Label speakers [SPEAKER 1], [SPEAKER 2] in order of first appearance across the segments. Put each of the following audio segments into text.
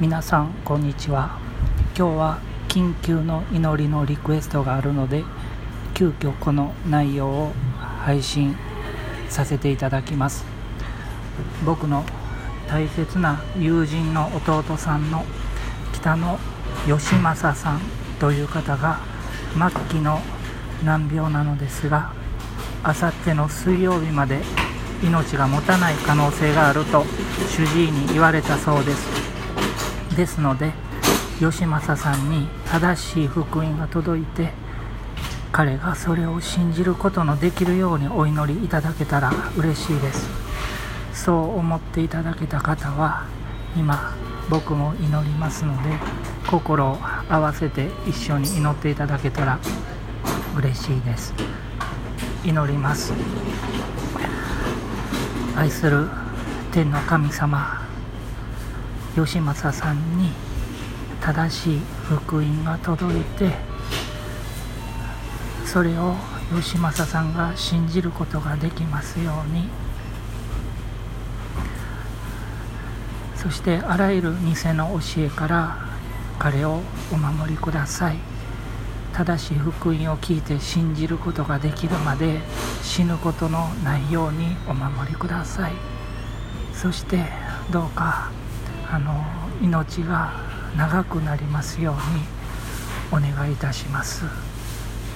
[SPEAKER 1] 皆さんこんにちは。今日は緊急の祈りのリクエストがあるので急遽この内容を配信させていただきます。僕の大切な友人の弟さんの北野義正さんという方が末期の難病なのですがあさっての水曜日まで命が持たない可能性があると主治医に言われたそうです。ですので義政さんに正しい福音が届いて彼がそれを信じることのできるようにお祈りいただけたら嬉しいです。そう思っていただけた方は今僕も祈りますので心を合わせて一緒に祈っていただけたら嬉しいです。祈ります。愛する天の神様義政さんに正しい福音が届いてそれを義政さんが信じることができますように。そしてあらゆる偽の教えから彼をお守りください。正しい福音を聞いて信じることができるまで死ぬことのないようにお守りください。そしてどうかあの命が長くなりますようにお願いいたします。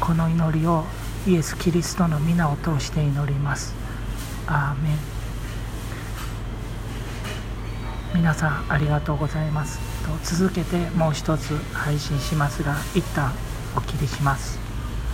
[SPEAKER 1] この祈りをイエス・キリストの皆を通して祈ります。アーメン。皆さんありがとうございます。と続けてもう一つ配信しますが一旦お切りします。